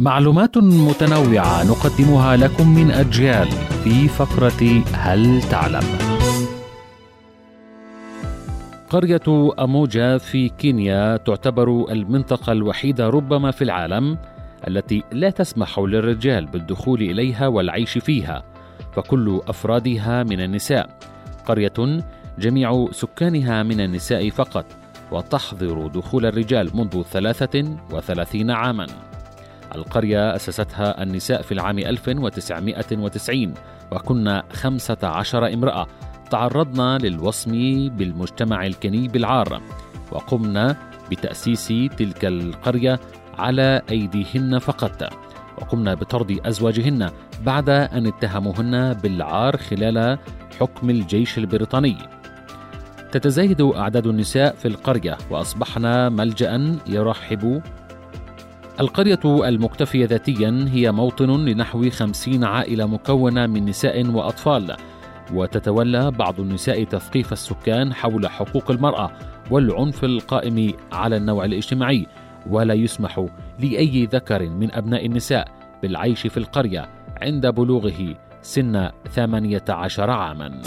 معلومات متنوعة نقدمها لكم من أجيال في فقرة هل تعلم؟ قرية أموجا في كينيا تعتبر المنطقة الوحيدة ربما في العالم التي لا تسمح للرجال بالدخول إليها والعيش فيها، فكل أفرادها من النساء. قرية جميع سكانها من النساء فقط، وتحظر دخول الرجال منذ 33 عاماً. القرية أسستها النساء في العام 1990 وكنا 15 امرأة. تعرضنا للوصم بالمجتمع الكني بالعار وقمنا بتأسيس تلك القرية على أيديهن فقط وقمنا بطرد أزواجهن بعد أن اتهموهن بالعار خلال حكم الجيش البريطاني. تتزايد أعداد النساء في القرية وأصبحن ملجأ يرحب القرية المكتفية ذاتيا هي موطن لنحو خمسين عائلة مكونة من نساء وأطفال وتتولى بعض النساء تثقيف السكان حول حقوق المرأة والعنف القائم على النوع الاجتماعي ولا يسمح لأي ذكر من أبناء النساء بالعيش في القرية عند بلوغه سن 18 عاماً.